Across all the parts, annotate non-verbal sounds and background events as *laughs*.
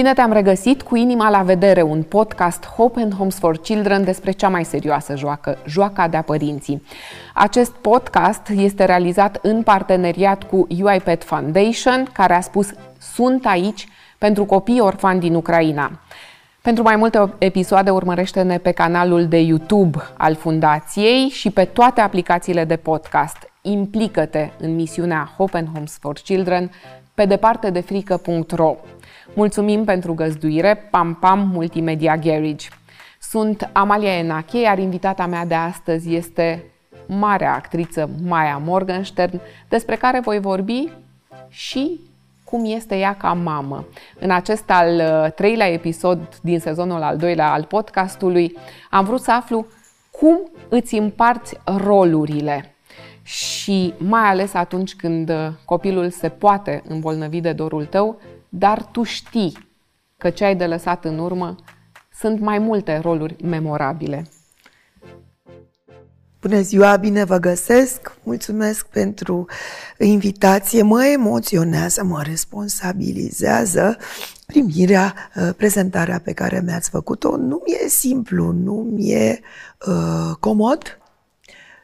Bine te-am regăsit cu Inima la vedere, un podcast Hope and Homes for Children despre cea mai serioasă joacă, joaca de-a părinții. Acest podcast este realizat în parteneriat cu UiPath Foundation, care a spus Sunt aici pentru copii orfani din Ucraina. Pentru mai multe episoade urmărește-ne pe canalul de YouTube al Fundației și pe toate aplicațiile de podcast. Implică-te în misiunea Hope and Homes for Children pe departe de frică.ro. Mulțumim pentru găzduire, Pam Pam Multimedia Garage. Sunt Amalia Enache, iar invitata mea de astăzi este marea actriță Maya Morgenstern, despre care voi vorbi și cum este ea ca mamă. În acest al uh, treilea episod din sezonul al doilea al podcastului am vrut să aflu cum îți împarți rolurile și mai ales atunci când uh, copilul se poate îmbolnăvi de dorul tău, dar tu știi că ce ai de lăsat în urmă sunt mai multe roluri memorabile. Bună ziua, bine vă găsesc! Mulțumesc pentru invitație. Mă emoționează, mă responsabilizează primirea, uh, prezentarea pe care mi-ați făcut-o. Nu mi-e simplu, nu mi-e uh, comod,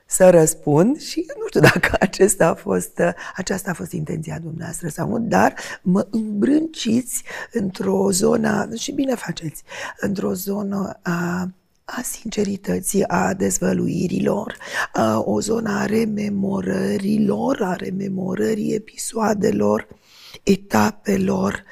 să răspund și nu știu *laughs* dacă acesta a fost, aceasta a fost intenția dumneavoastră sau nu, dar mă îmbrânciți într-o zonă, și bine faceți, într-o zonă a a sincerității, a dezvăluirilor, a, o zonă a rememorărilor, a rememorării episoadelor, etapelor,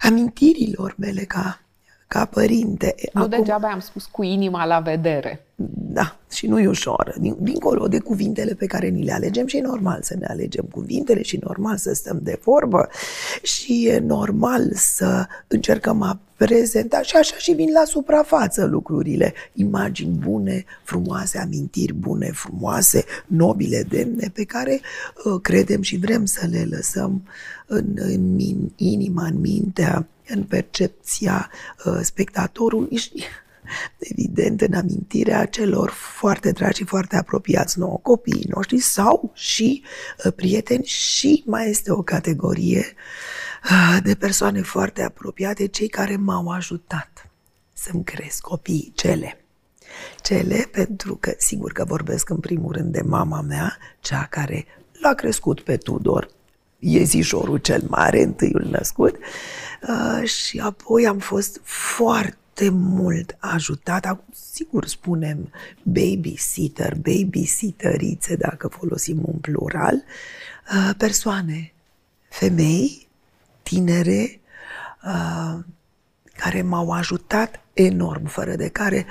amintirilor mele ca ca părinte. Nu Acum, degeaba am spus cu inima la vedere. Da, și nu e ușor. Din, dincolo de cuvintele pe care ni le alegem și e normal să ne alegem cuvintele și e normal să stăm de vorbă și e normal să încercăm a prezenta și așa și vin la suprafață lucrurile. Imagini bune, frumoase, amintiri bune, frumoase, nobile, demne, pe care uh, credem și vrem să le lăsăm în, în inima, în mintea în percepția uh, spectatorului și evident în amintirea celor foarte dragi și foarte apropiați nouă, copiii noștri sau și uh, prieteni și mai este o categorie uh, de persoane foarte apropiate, cei care m-au ajutat să-mi cresc copiii, cele. Cele pentru că, sigur că vorbesc în primul rând de mama mea, cea care l-a crescut pe Tudor, iezișorul cel mare, întâiul născut, uh, și apoi am fost foarte mult ajutat, sigur spunem babysitter, babysitterițe, dacă folosim un plural, uh, persoane, femei, tinere, uh, care m-au ajutat enorm, fără de care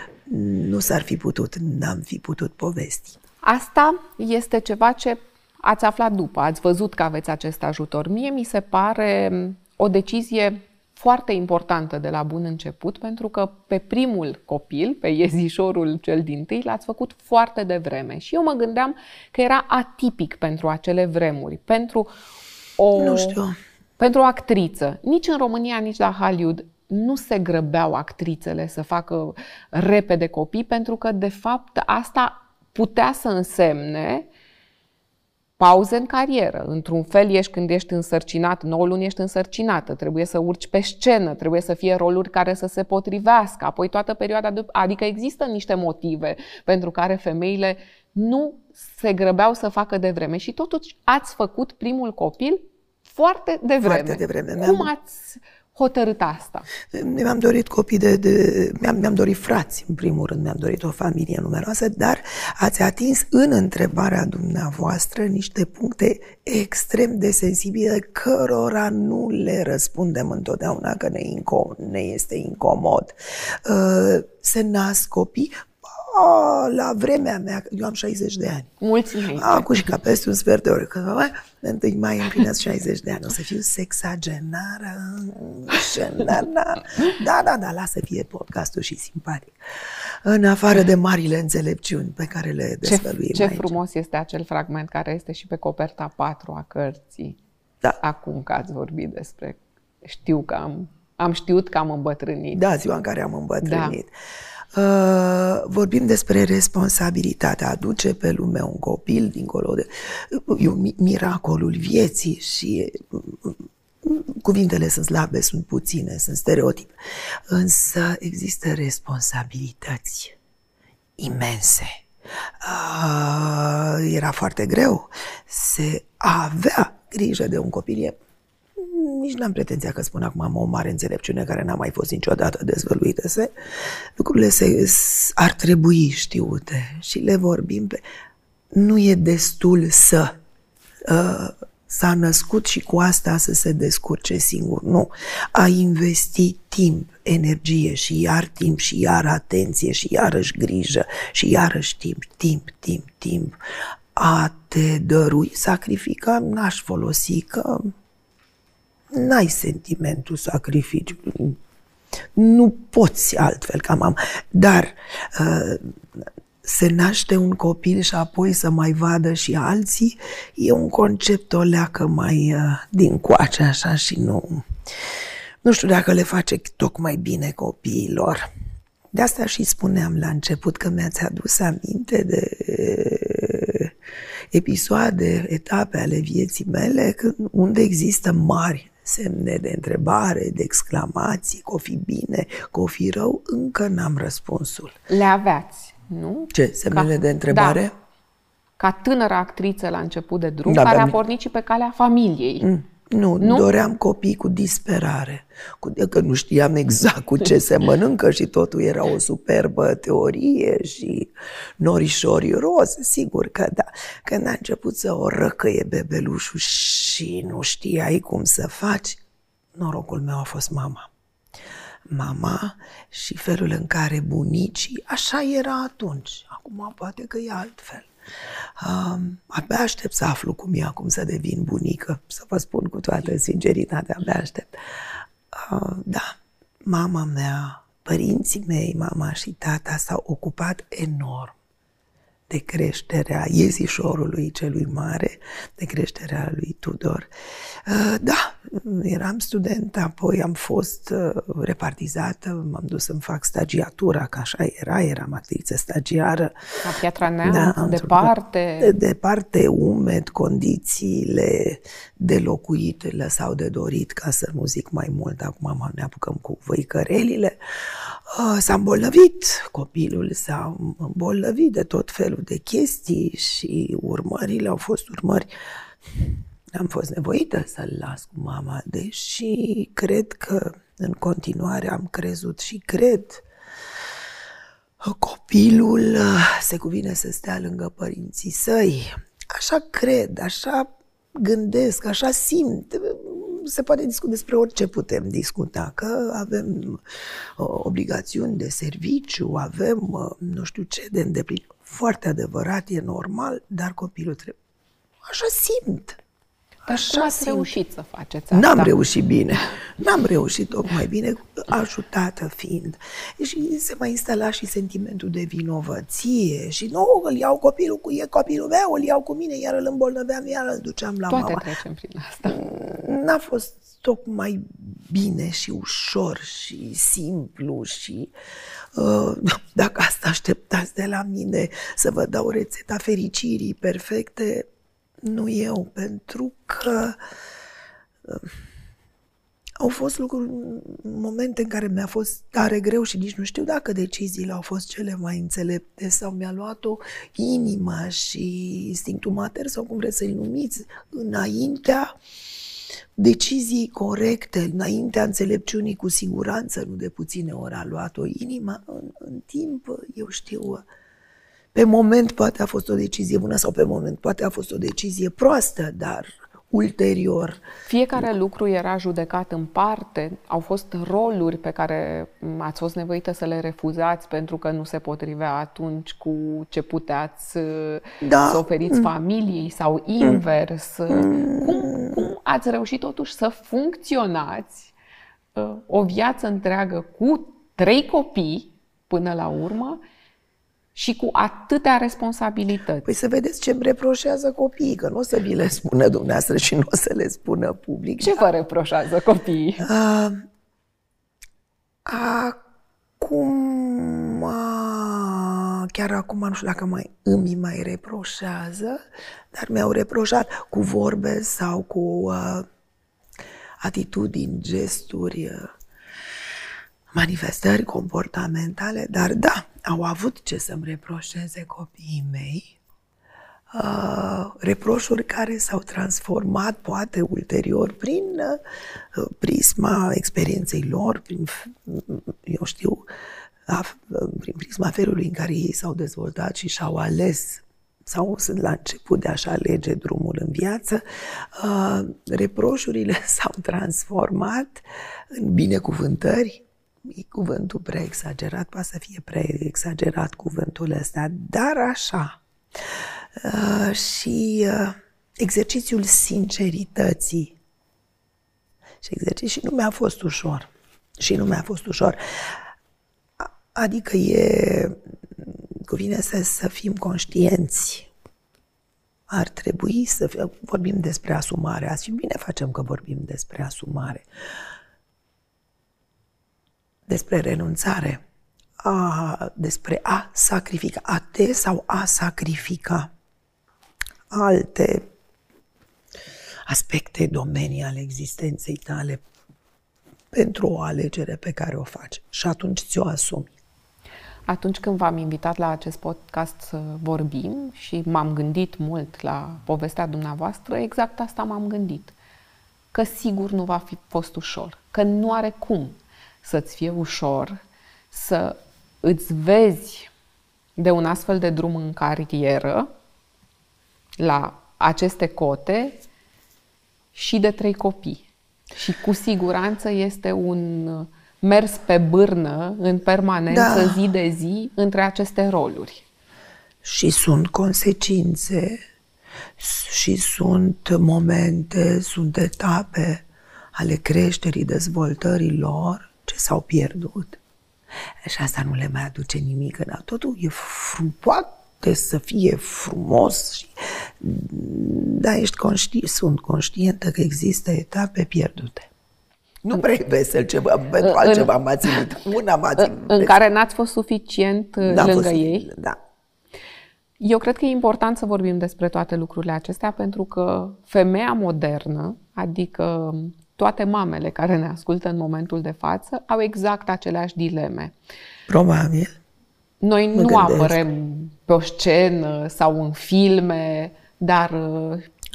nu s-ar fi putut, n-am fi putut povesti. Asta este ceva ce ați aflat după, ați văzut că aveți acest ajutor. Mie mi se pare o decizie foarte importantă de la bun început, pentru că pe primul copil, pe iezișorul cel din tâi, l-ați făcut foarte devreme. Și eu mă gândeam că era atipic pentru acele vremuri, pentru o, nu știu. pentru o actriță. Nici în România, nici la Hollywood nu se grăbeau actrițele să facă repede copii, pentru că, de fapt, asta putea să însemne pauze în carieră. Într-un fel ești când ești însărcinat, 9 luni ești însărcinată, trebuie să urci pe scenă, trebuie să fie roluri care să se potrivească, apoi toată perioada, de... adică există niște motive pentru care femeile nu se grăbeau să facă de vreme și totuși ați făcut primul copil foarte devreme. Foarte devreme. Cum ați hotărât asta? Mi-am dorit copii de... de mi-am, mi-am dorit frați, în primul rând, mi-am dorit o familie numeroasă, dar ați atins în întrebarea dumneavoastră niște puncte extrem de sensibile cărora nu le răspundem întotdeauna că ne, inco- ne este incomod. Uh, se nasc copii, la vremea mea, eu am 60 de ani. Mulți Acum și ca peste un sfert de oră, că mai, întâi mai împlinesc 60 de ani, o să fiu sexagenară, da, da, da, lasă fie podcastul și simpatic. În afară de marile înțelepciuni pe care le dezvăluim Ce, ce aici. frumos este acel fragment care este și pe coperta 4 a cărții. Da. Acum că ați vorbit despre... Știu că am, am știut că am îmbătrânit. Da, ziua în care am îmbătrânit. Da. Uh, vorbim despre responsabilitatea, aduce pe lume un copil dincolo de... E miracolul vieții și cuvintele sunt slabe, sunt puține, sunt stereotipe, însă există responsabilități imense. Uh, era foarte greu. Se avea grijă de un copil. Nici n-am pretenția că spun acum am o mare înțelepciune care n-a mai fost niciodată dezvăluită. Se, lucrurile se, ar trebui știute și le vorbim pe... Nu e destul să uh, s-a născut și cu asta să se descurce singur. Nu. A investi timp, energie și iar timp și iar atenție și iarăși grijă și iarăși timp, timp, timp, timp. A te dărui, sacrifica, n-aș folosi că n-ai sentimentul sacrificiu. Nu poți altfel ca mamă. Dar uh, se naște un copil și apoi să mai vadă și alții, e un concept o leacă mai uh, din coace așa și nu... Nu știu dacă le face tocmai bine copiilor. De asta și spuneam la început că mi-ați adus aminte de episoade, etape ale vieții mele unde există mari semne de întrebare, de exclamații, că o fi bine, că o fi rău, încă n-am răspunsul. Le aveați nu? Ce? Semnele Ca, de întrebare? Da. Ca tânără actriță la început de drum, da, care a pornit și pe calea familiei. Mm. Nu, nu, doream copii cu disperare, cu, că nu știam exact cu ce se mănâncă și totul era o superbă teorie și norișori roz, sigur că da. Când a început să o răcăie bebelușul și nu știai cum să faci, norocul meu a fost mama mama și felul în care bunicii, așa era atunci. Acum poate că e altfel. Uh, abia aștept să aflu cum e acum să devin bunică, să vă spun cu toată sinceritatea, abia aștept. Uh, da, mama mea, părinții mei, mama și tata s-au ocupat enorm de creșterea iezișorului celui mare, de creșterea lui Tudor. Uh, da, eram student, apoi am fost uh, repartizată, m-am dus să-mi fac stagiatura, că așa era, eram actriță stagiară. La Piatra Neamț, da, departe? De, departe, umed, condițiile de locuit lăsau de dorit, ca să nu zic mai mult, acum ne apucăm cu văicărelile. Uh, s-a îmbolnăvit, copilul s-a îmbolnăvit de tot felul de chestii și urmările au fost urmări am fost nevoită să-l las cu mama, deși cred că în continuare am crezut și cred copilul se cuvine să stea lângă părinții săi. Așa cred, așa gândesc, așa simt. Se poate discuta despre orice putem discuta, că avem obligațiuni de serviciu, avem nu știu ce de îndeplinit. Foarte adevărat, e normal, dar copilul trebuie. Așa simt. Așa cum ați simt. reușit să faceți asta? N-am reușit bine. N-am reușit tocmai bine, ajutată fiind. Și se mai instala și sentimentul de vinovăție și nu, îl iau copilul cu e copilul meu, îl iau cu mine, iar îl îmbolnăveam, iar îl duceam la Toate mama. Toate trecem prin asta. N-a fost tocmai bine și ușor și simplu și uh, dacă asta așteptați de la mine să vă dau rețeta fericirii perfecte, nu eu, pentru că uh, au fost lucruri, momente în care mi-a fost tare greu și nici nu știu dacă deciziile au fost cele mai înțelepte sau mi-a luat-o inima și instinctul mater sau cum vreți să-i numiți, înaintea deciziei corecte, înaintea înțelepciunii cu siguranță, nu de puține ori a luat-o inima, în, în timp, eu știu, pe moment poate a fost o decizie bună sau pe moment poate a fost o decizie proastă, dar ulterior. Fiecare lucru era judecat în parte. Au fost roluri pe care ați fost nevoită să le refuzați pentru că nu se potrivea atunci cu ce puteați da. să oferiți mm. familiei sau invers. Mm. Cum, cum ați reușit totuși să funcționați uh, o viață întreagă cu trei copii până la urmă și cu atâtea responsabilități. Păi să vedeți ce îmi reproșează copiii, că nu o să vi le spună dumneavoastră și nu o să le spună public. Ce vă reproșează copiii? Uh, acum, uh, chiar acum nu știu dacă mai îmi mai reproșează, dar mi-au reproșat cu vorbe sau cu uh, atitudini, gesturi, manifestări comportamentale, dar da, au avut ce să-mi reproșeze copiii mei, uh, reproșuri care s-au transformat poate ulterior prin uh, prisma experienței lor, prin, eu știu, prin prisma felului în care ei s-au dezvoltat și și-au ales sau sunt la început de a-și alege drumul în viață, uh, reproșurile *laughs* s-au transformat în binecuvântări. E cuvântul prea exagerat, poate să fie prea exagerat cuvântul ăsta, dar așa. Uh, și uh, exercițiul sincerității. Și exercițiul și nu mi-a fost ușor. Și nu mi-a fost ușor. Adică e, cuvine să, să fim conștienți. Ar trebui să fie, vorbim despre asumare. Azi bine facem că vorbim despre asumare. Despre renunțare. A, despre a sacrifica. A te sau a sacrifica alte aspecte, domenii ale existenței tale pentru o alegere pe care o faci. Și atunci ți-o asumi. Atunci când v-am invitat la acest podcast să vorbim și m-am gândit mult la povestea dumneavoastră, exact asta m-am gândit. Că sigur nu va fi fost ușor, că nu are cum să-ți fie ușor să îți vezi de un astfel de drum în carieră la aceste cote și de trei copii. Și cu siguranță este un mers pe bârnă în permanență, da. zi de zi, între aceste roluri. Și sunt consecințe și sunt momente, sunt etape ale creșterii, dezvoltării lor ce s-au pierdut. Și asta nu le mai aduce nimic. Dar totul e frum, poate să fie frumos, și, dar ești conști, sunt conștientă că există etape pierdute. Nu prea vesel ceva, pentru în, altceva m-a ținut. Una m-a ținut. În vesel. care n-ați fost suficient N-a lângă fost, ei? Da. Eu cred că e important să vorbim despre toate lucrurile acestea pentru că femeia modernă, adică toate mamele care ne ascultă în momentul de față, au exact aceleași dileme. Probabil. Noi mă nu gândesc. apărăm pe o scenă sau în filme, dar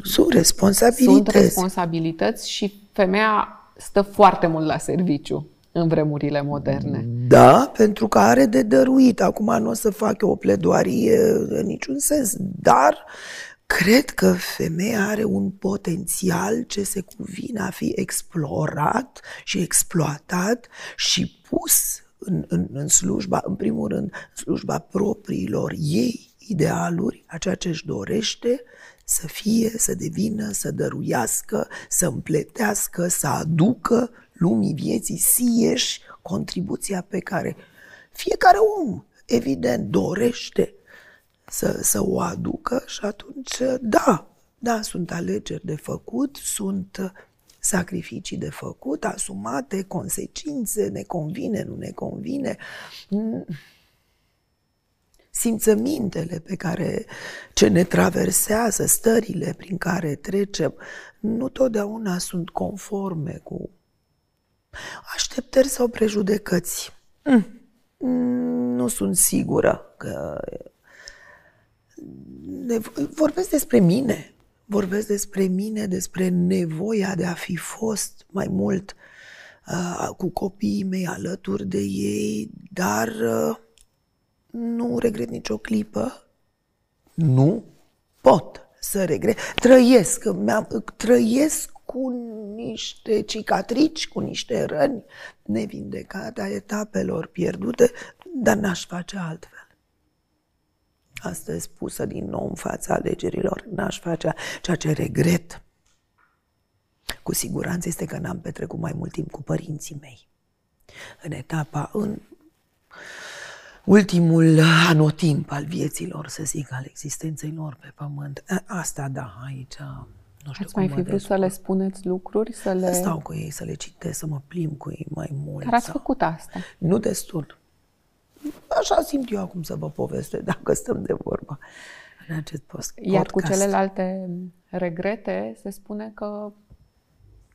sunt responsabilități. Sunt responsabilități și femeia stă foarte mult la serviciu în vremurile moderne. Da, pentru că are de dăruit. Acum nu o să fac o pledoarie în niciun sens, dar cred că femeia are un potențial ce se cuvine a fi explorat și exploatat și pus în, în, în slujba, în primul rând, în slujba propriilor ei idealuri, a ceea ce își dorește, să fie, să devină, să dăruiască, să împletească, să aducă lumii vieții sieși contribuția pe care fiecare om, evident, dorește să, să o aducă și atunci, da, da, sunt alegeri de făcut, sunt sacrificii de făcut, asumate, consecințe, ne convine, nu ne convine simțămintele pe care ce ne traversează, stările prin care trecem, nu totdeauna sunt conforme cu așteptări sau prejudecăți. Mm. Nu sunt sigură că vorbesc despre mine. Vorbesc despre mine, despre nevoia de a fi fost mai mult uh, cu copiii mei alături de ei, dar uh, nu regret nicio clipă. Nu pot să regret. Trăiesc, trăiesc cu niște cicatrici, cu niște răni nevindecate a etapelor pierdute, dar n-aș face altfel. Astăzi pusă din nou în fața alegerilor, n-aș face ceea ce regret. Cu siguranță este că n-am petrecut mai mult timp cu părinții mei. În etapa, în ultimul anotimp al vieților, să zic, al existenței lor pe pământ. Asta, da, aici nu știu Ați mai fi vrut să le spuneți lucruri? Să le... Stau cu ei, să le citesc, să mă plim cu ei mai mult. Dar ați sau... făcut asta. Nu destul. Așa simt eu acum să vă poveste, dacă stăm de vorbă în acest post. Iar cu celelalte regrete se spune că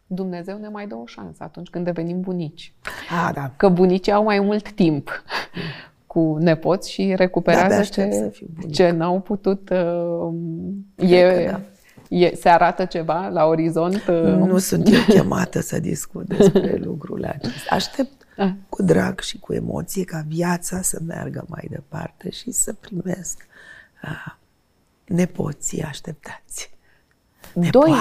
Dumnezeu ne mai dă o șansă atunci când devenim bunici. Ah, da. Că bunicii au mai mult timp *laughs* cu nepoți și recuperează ce, ce n-au putut. Uh, e, da. e, se arată ceva la orizont? Uh... Nu sunt eu chemată să discut despre lucrurile acestea. Aștept ah. cu drag și cu emoție ca viața să meargă mai departe și să primesc uh, nepoții așteptați. Doi,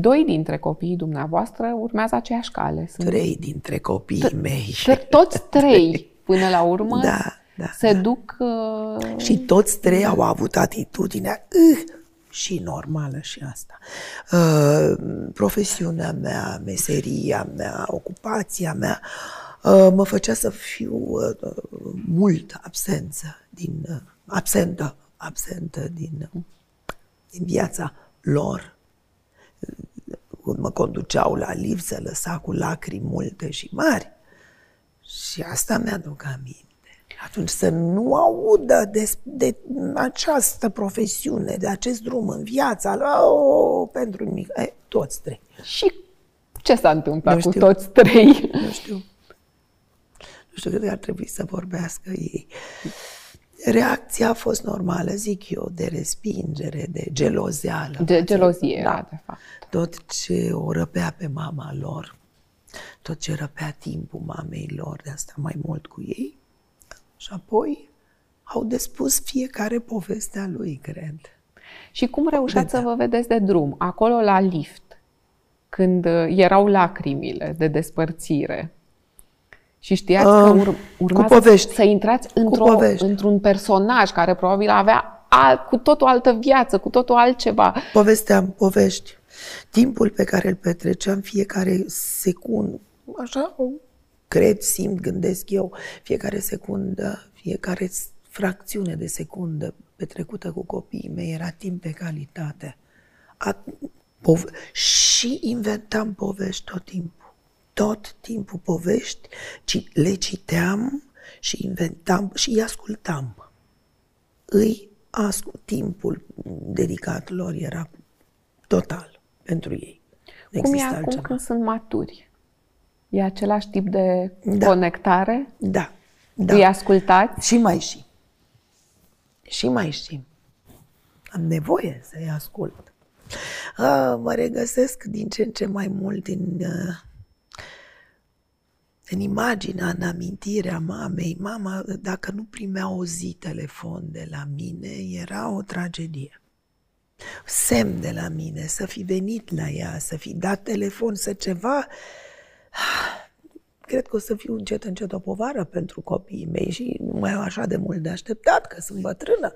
doi dintre copiii dumneavoastră urmează aceeași cale. Sunt trei dintre copiii mei. Toți trei, *laughs* până la urmă, da, da, se da. duc... Uh... Și toți trei au avut atitudinea uh, și normală și asta. Uh, profesiunea mea, meseria mea, ocupația mea uh, mă făcea să fiu uh, mult absență din, uh, absentă, absentă din, uh, din viața lor când mă conduceau la liv, se lăsa cu lacrimi multe și mari. Și asta mi-aduc aminte. Atunci să nu audă de, de această profesiune, de acest drum în viața, oh, pentru nimic. E, toți trei. Și ce s-a întâmplat cu toți trei? Nu știu. Nu știu, cred că ar trebui să vorbească ei. Reacția a fost normală, zic eu, de respingere, de gelozeală. De gelozie, da. de fapt. Tot ce o răpea pe mama lor, tot ce răpea timpul mamei lor, de asta mai mult cu ei. Și apoi au despus fiecare povestea lui, cred. Și cum reușați să vă vedeți de drum? Acolo la lift, când erau lacrimile de despărțire, și știați uh, că ur- urma să intrați într-o, într-un personaj care probabil avea alt, cu totul altă viață, cu totul altceva. Povesteam povești. Timpul pe care îl petreceam fiecare secundă, așa, cred, simt, gândesc eu, fiecare secundă, fiecare fracțiune de secundă petrecută cu copiii mei era timp de calitate. A, pove- și inventam povești tot timpul tot timpul povești, ci le citeam și inventam și îi ascultam. Îi ascult, timpul dedicat lor era total pentru ei. Nu Cum e acum altceva. când sunt maturi? E același tip de da. conectare? Da. da. Îi ascultați? Și mai și. Și mai și. Am nevoie să-i ascult. A, mă regăsesc din ce în ce mai mult din uh, în imaginea, în amintirea mamei, mama, dacă nu primea o zi telefon de la mine, era o tragedie. Semn de la mine, să fi venit la ea, să fi dat telefon, să ceva... *sighs* Cred că o să fiu încet, încet o povară pentru copiii mei și nu mai au așa de mult de așteptat, că sunt bătrână.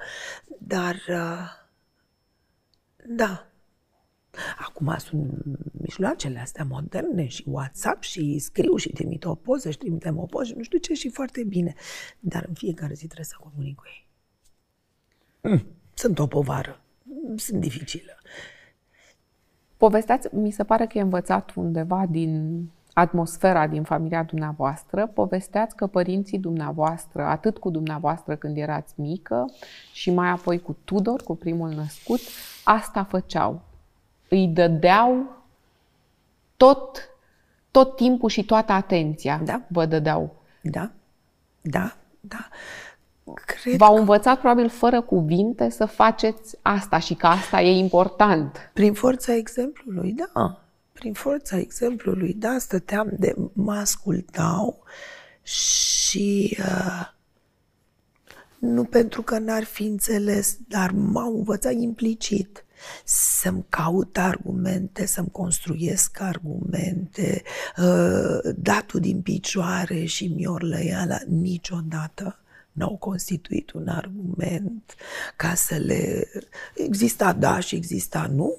Dar, uh, da, Acum sunt mijloacele astea moderne și WhatsApp și scriu și trimit o poză și trimitem o poză și nu știu ce și foarte bine. Dar în fiecare zi trebuie să comunic cu ei. Mm, sunt o povară. Sunt dificilă. Povesteați, mi se pare că e învățat undeva din atmosfera din familia dumneavoastră, povesteați că părinții dumneavoastră, atât cu dumneavoastră când erați mică și mai apoi cu Tudor, cu primul născut, asta făceau îi dădeau tot, tot timpul și toată atenția. Da. Vă dădeau. Da, da, da. Cred V-au că... învățat probabil fără cuvinte să faceți asta și că asta e important. Prin forța exemplului, da. Prin forța exemplului, da, stăteam de... mă ascultau și... Uh, nu pentru că n-ar fi înțeles, dar m-au învățat implicit să-mi caut argumente, să-mi construiesc argumente, uh, datul din picioare și miorlăiala niciodată n-au constituit un argument ca să le... Exista da și exista nu?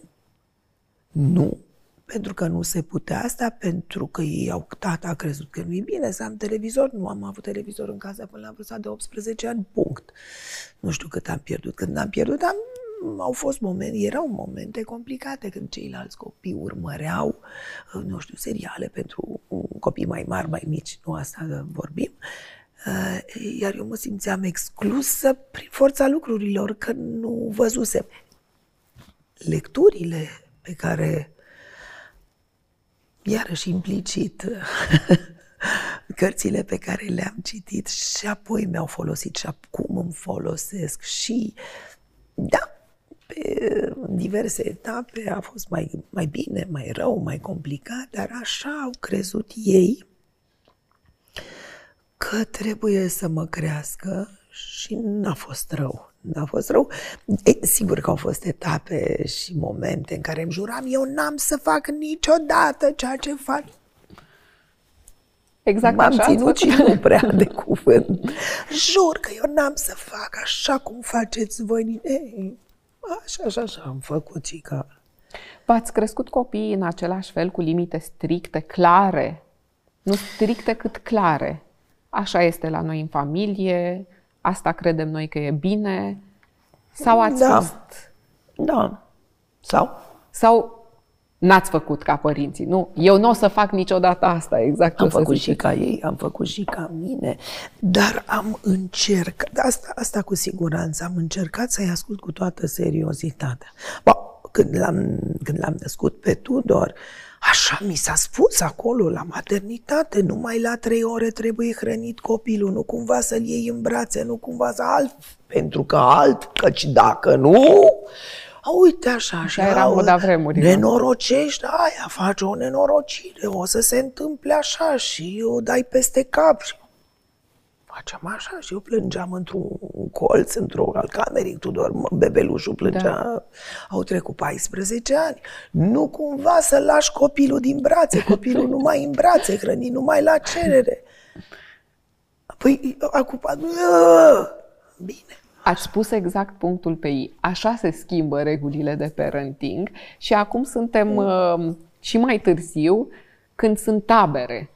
Nu. Pentru că nu se putea asta, pentru că ei au, tata a crezut că nu e bine să am televizor. Nu am avut televizor în casa până la vârsta de 18 ani, punct. Nu știu cât am pierdut. Când am pierdut, am au fost momente, erau momente complicate când ceilalți copii urmăreau, uh, nu știu, seriale pentru copii mai mari, mai mici, nu asta vorbim, uh, iar eu mă simțeam exclusă prin forța lucrurilor, că nu văzusem. Lecturile pe care iarăși implicit, *laughs* cărțile pe care le-am citit și apoi mi-au folosit și acum îmi folosesc și da, pe diverse etape a fost mai, mai bine, mai rău, mai complicat, dar așa au crezut ei că trebuie să mă crească și n-a fost rău. N-a fost rău. E, sigur că au fost etape și momente în care îmi juram, eu n-am să fac niciodată ceea ce fac. Exact M-am așa ținut și nu *laughs* prea de cuvânt. Jur că eu n-am să fac așa cum faceți voi. Ei, așa, așa, așa am făcut și ca... V-ați crescut copiii în același fel, cu limite stricte, clare? Nu stricte cât clare. Așa este la noi în familie, asta credem noi că e bine. Sau ați Da. fost... Da. Sau? Sau n-ați făcut ca părinții, nu? Eu nu o să fac niciodată asta, exact ce Am o să făcut și ziceți. ca ei, am făcut și ca mine, dar am încercat, asta, asta cu siguranță, am încercat să-i ascult cu toată seriozitatea. Ba, când l-am, când l-am născut pe Tudor, așa mi s-a spus acolo, la maternitate, numai la trei ore trebuie hrănit copilul, nu cumva să-l iei în brațe, nu cumva să alt, pentru că alt, căci dacă nu, a, uite așa, Așa era moda vremurilor. Nenorocești, aia, face o nenorocire, o să se întâmple așa și o dai peste cap. Și Facem așa și eu plângeam într-un colț, într-o al camerei, Tudor, mă, bebelușul plângea. Da. Au trecut 14 ani. Nu cumva să lași copilul din brațe, copilul *laughs* numai în brațe, hrănit numai la cerere. Păi, acum, bine. Ați spus exact punctul pe ei. Așa se schimbă regulile de parenting și acum suntem uh, și mai târziu când sunt tabere.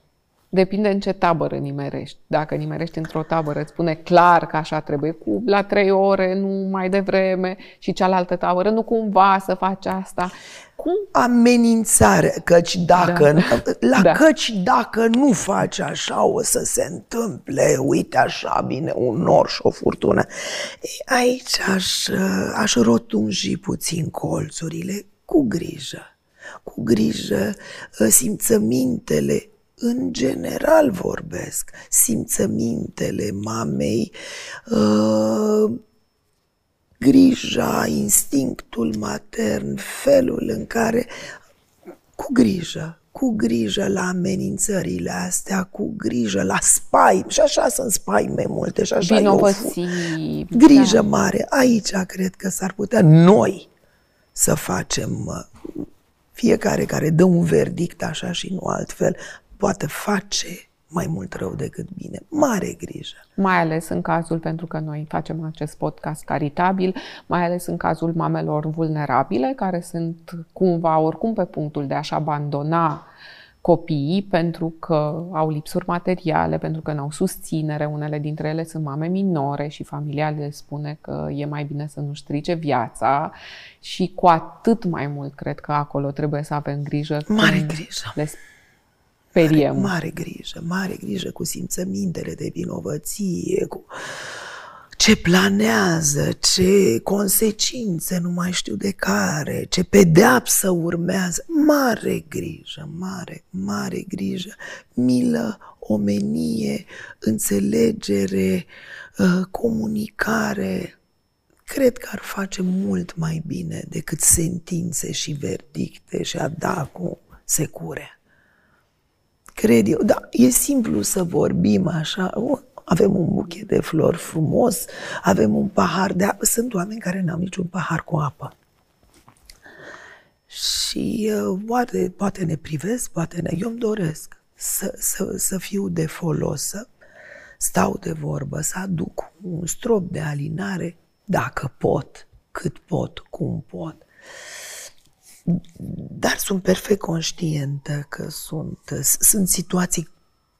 Depinde în ce tabără nimerești. Dacă nimerești într-o tabără, îți spune clar că așa trebuie, cu la trei ore, nu mai devreme, și cealaltă tabără, nu cumva să faci asta. Cum? amenințare, căci dacă, Da. la Da. căci dacă nu faci așa o să se întâmple, uite așa bine, un nor și o furtună. Ei, Aici aș, aș rotunji puțin colțurile, cu grijă, cu grijă, simțămintele în general vorbesc, simțămintele mamei, uh, grija, instinctul matern, felul în care, cu grijă, cu grijă la amenințările astea, cu grijă la spaim, și așa sunt spaime multe, și așa eu Vinovății. Grijă Da. mare. Aici cred că s-ar putea noi să facem, uh, fiecare care dă un verdict așa și nu altfel, poate face mai mult rău decât bine. Mare grijă. mai ales în cazul, pentru că noi facem acest podcast caritabil, mai ales în cazul mamelor vulnerabile, care sunt cumva oricum pe punctul de a-și abandona copiii pentru că au lipsuri materiale, pentru că n-au susținere, unele dintre ele sunt mame minore și familia le spune că e mai bine să nu strice viața și cu atât mai mult cred că acolo trebuie să avem grijă Mare când grijă. le speriem. Mare grijă, mare grijă cu simțămintele de vinovăție, cu ce planează, ce consecințe, nu mai știu de care, ce pedeapsă urmează. Mare grijă, mare, mare grijă, milă, omenie, înțelegere, uh, comunicare. Cred că ar face mult mai bine decât sentințe și verdicte și a da cu secure. Cred eu, da, e simplu să vorbim așa, "Oh, avem un buchet de flori frumos, avem un pahar de apă. Sunt oameni care n-au niciun pahar cu apă. Și uh, poate, poate ne privesc, poate ne... Eu îmi doresc să, să, să fiu de folos, să stau de vorbă, să aduc un strop de alinare, dacă pot, cât pot, cum pot. Dar sunt perfect conștientă că sunt, sunt situații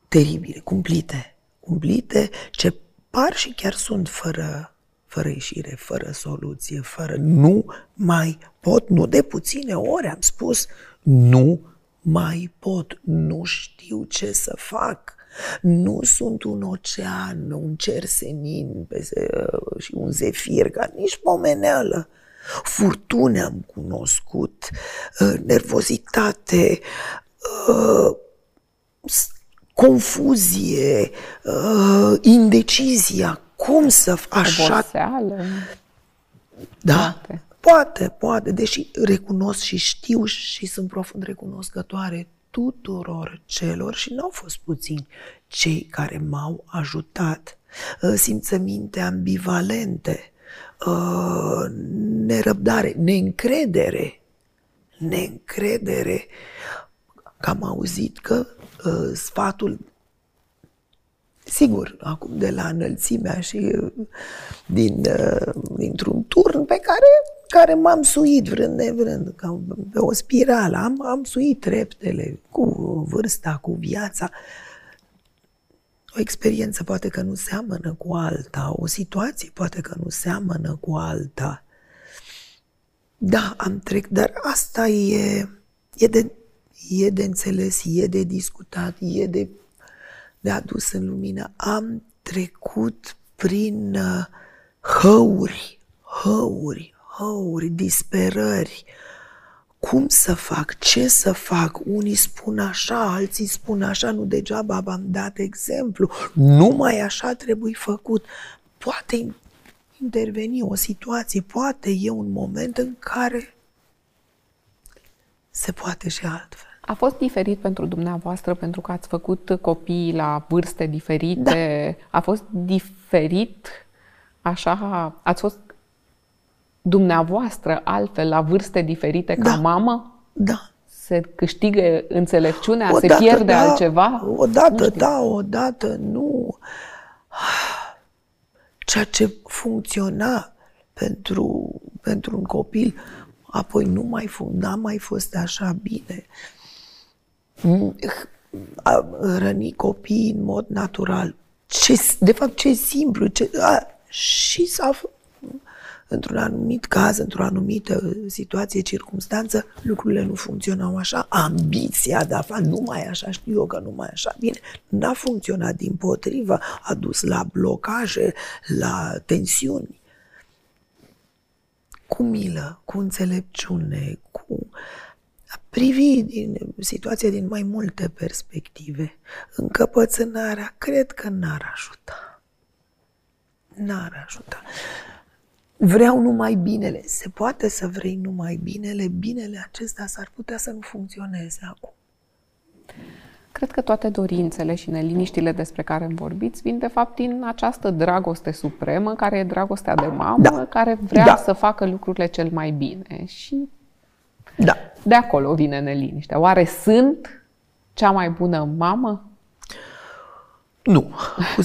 teribile, cumplite, cumplite, ce par și chiar sunt fără, fără ieșire, fără soluție, fără nu mai pot, nu de puține ori am spus, nu mai pot, nu știu ce să fac. Nu sunt un ocean, un cer senin pe se, și un zefir, ca nici pomeneală. Furtune am cunoscut, uh, nervozitate, uh, confuzie, uh, indecizia, cum să așa... Oboseală. Da, poate. poate, poate, deși recunosc și știu și sunt profund recunoscătoare tuturor celor și nu au fost puțini cei care m-au ajutat. Uh, simțăminte ambivalente, uh, nerăbdare, neîncredere, neîncredere. Că am auzit că uh, sfatul Sigur, acum de la înălțimea și din, dintr-un turn pe care, care m-am suit vrând nevrând, ca pe o spirală, am, am suit treptele cu vârsta, cu viața. O experiență poate că nu seamănă cu alta, o situație poate că nu seamănă cu alta. Da, am trec, dar asta e, e, de, e de înțeles, e de discutat, e de, de adus în lumină. Am trecut prin uh, hăuri, hăuri, hăuri, disperări, cum să fac, ce să fac, unii spun așa, alții spun așa, nu degeaba v-am dat exemplu, numai așa trebuie făcut. Poate interveni o situație, poate e un moment în care se poate și altfel. A fost diferit pentru dumneavoastră pentru că ați făcut copii la vârste diferite? Da. A fost diferit așa? Ați fost dumneavoastră altfel la vârste diferite ca da. mamă? Da. Se câștigă înțelepciunea? O se dată, pierde da, altceva? Odată da, odată nu. Ceea ce funcționa pentru, pentru un copil, apoi nu mai n-a mai fost așa bine. A răni copiii în mod natural. Ce, de fapt, ce simplu. Ce, a, și s-a într-un anumit caz, într-o anumită situație, circunstanță, lucrurile nu funcționau așa. Ambiția de a face numai așa, știu eu că numai așa, bine, n-a funcționat din potrivă, a dus la blocaje, la tensiuni. Cu milă, cu înțelepciune, cu a privi din situația din mai multe perspective. Încăpățânarea cred că n-ar ajuta. N-ar ajuta. Vreau numai binele. Se poate să vrei numai binele, binele acesta s-ar putea să nu funcționeze acum. Cred că toate dorințele și neliniștile despre care îmi vorbiți vin de fapt din această dragoste supremă, care e dragostea de mamă, da. care vrea da. să facă lucrurile cel mai bine. Și da. de acolo vine neliniștea. Oare sunt cea mai bună mamă? Nu.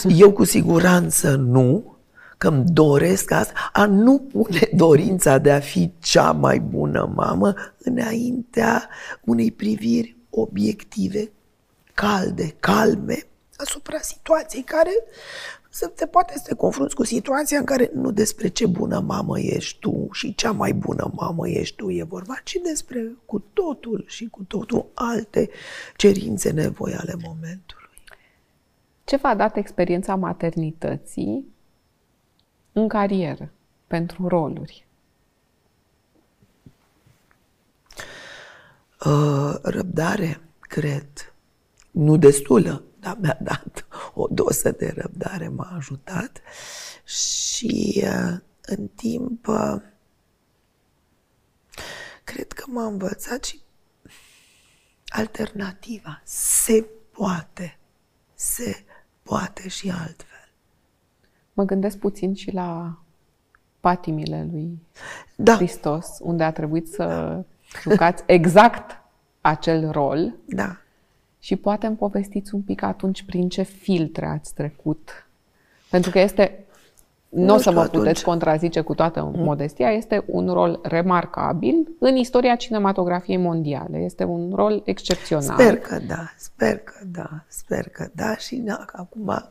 Eu cu siguranță nu că îmi doresc asta, a nu pune dorința de a fi cea mai bună mamă înaintea unei priviri obiective, calde, calme, asupra situației care să te poate să te confrunți cu situația în care nu despre ce bună mamă ești tu și cea mai bună mamă ești tu e vorba, ci despre cu totul și cu totul alte cerințe, nevoi ale momentului. Ce v-a dat experiența maternității în carieră, pentru roluri? Uh, răbdare, cred. Nu destulă, dar mi-a dat o dosă de răbdare, m-a ajutat și uh, în timp uh, cred că m-a învățat și alternativa. Se poate, se poate și altfel. Mă gândesc puțin și la patimile lui da. Hristos, unde a trebuit să da. jucați exact acel rol. Da. Și poate îmi povestiți un pic atunci prin ce filtre ați trecut. Pentru că este, nu, nu o să mă atunci. puteți contrazice cu toată mm. modestia, este un rol remarcabil în istoria cinematografiei mondiale. Este un rol excepțional. Sper că da, sper că da, sper că da și da, acum Uh,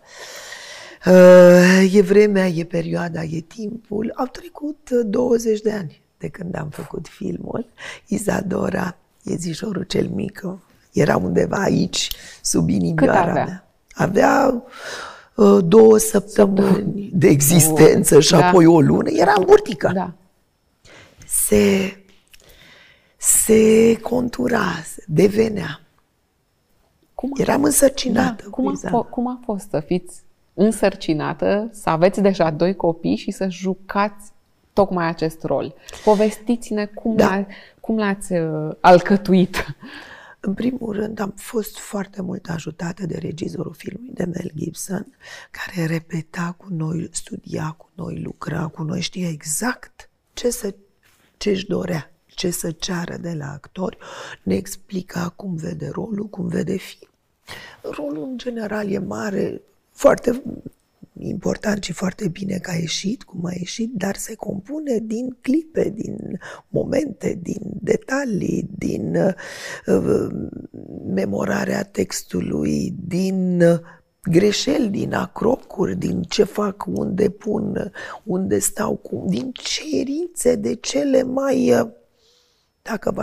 e vremea, e perioada, e timpul. Au trecut 20 uh, de ani de când am făcut filmul. Izadora, e zișorul cel mic, era undeva aici, sub inimioara avea? mea. Avea uh, două săptămâni de existență oh, și da. apoi o lună. Era în burtică. Da. Se, se contura, devenea. Cum a, Eram însărcinată. Da, cum, a, f- cum a fost să fiți însărcinată, să aveți deja doi copii și să jucați tocmai acest rol? Povestiți-ne cum, da. l-a, cum l-ați uh, alcătuit. În primul rând, am fost foarte mult ajutată de regizorul filmului, de Mel Gibson, care repeta cu noi, studia cu noi, lucra cu noi, știa exact ce să, ce își dorea, ce să ceară de la actori, ne explica cum vede rolul, cum vede film. Rolul, în general, e mare, foarte important și foarte bine că a ieșit, cum a ieșit, dar se compune din clipe, din momente, din detalii, din uh, memorarea textului, din uh, greșeli, din acrocuri, din ce fac, unde pun, unde stau, cum, din cerințe de cele mai uh, dacă v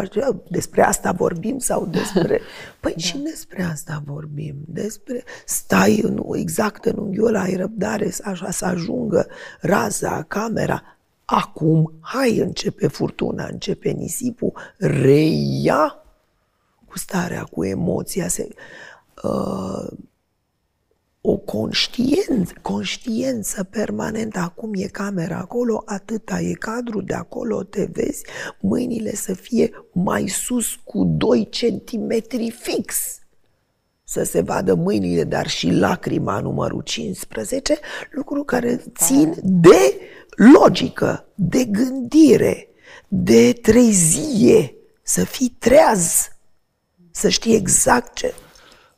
despre asta vorbim sau *laughs* despre... Păi da. și despre asta vorbim. Despre stai în, exact în unghiul ai răbdare așa să ajungă raza, camera. Acum, hai, începe furtuna, începe nisipul, reia cu starea, cu emoția. Se, uh, o conștiență, conștiență permanentă. Acum e camera acolo, atâta e cadru, de acolo te vezi, mâinile să fie mai sus cu 2 centimetri fix. Să se vadă mâinile, dar și lacrima numărul 15, lucru care țin de logică, de gândire, de trezie, să fii treaz, să știi exact ce,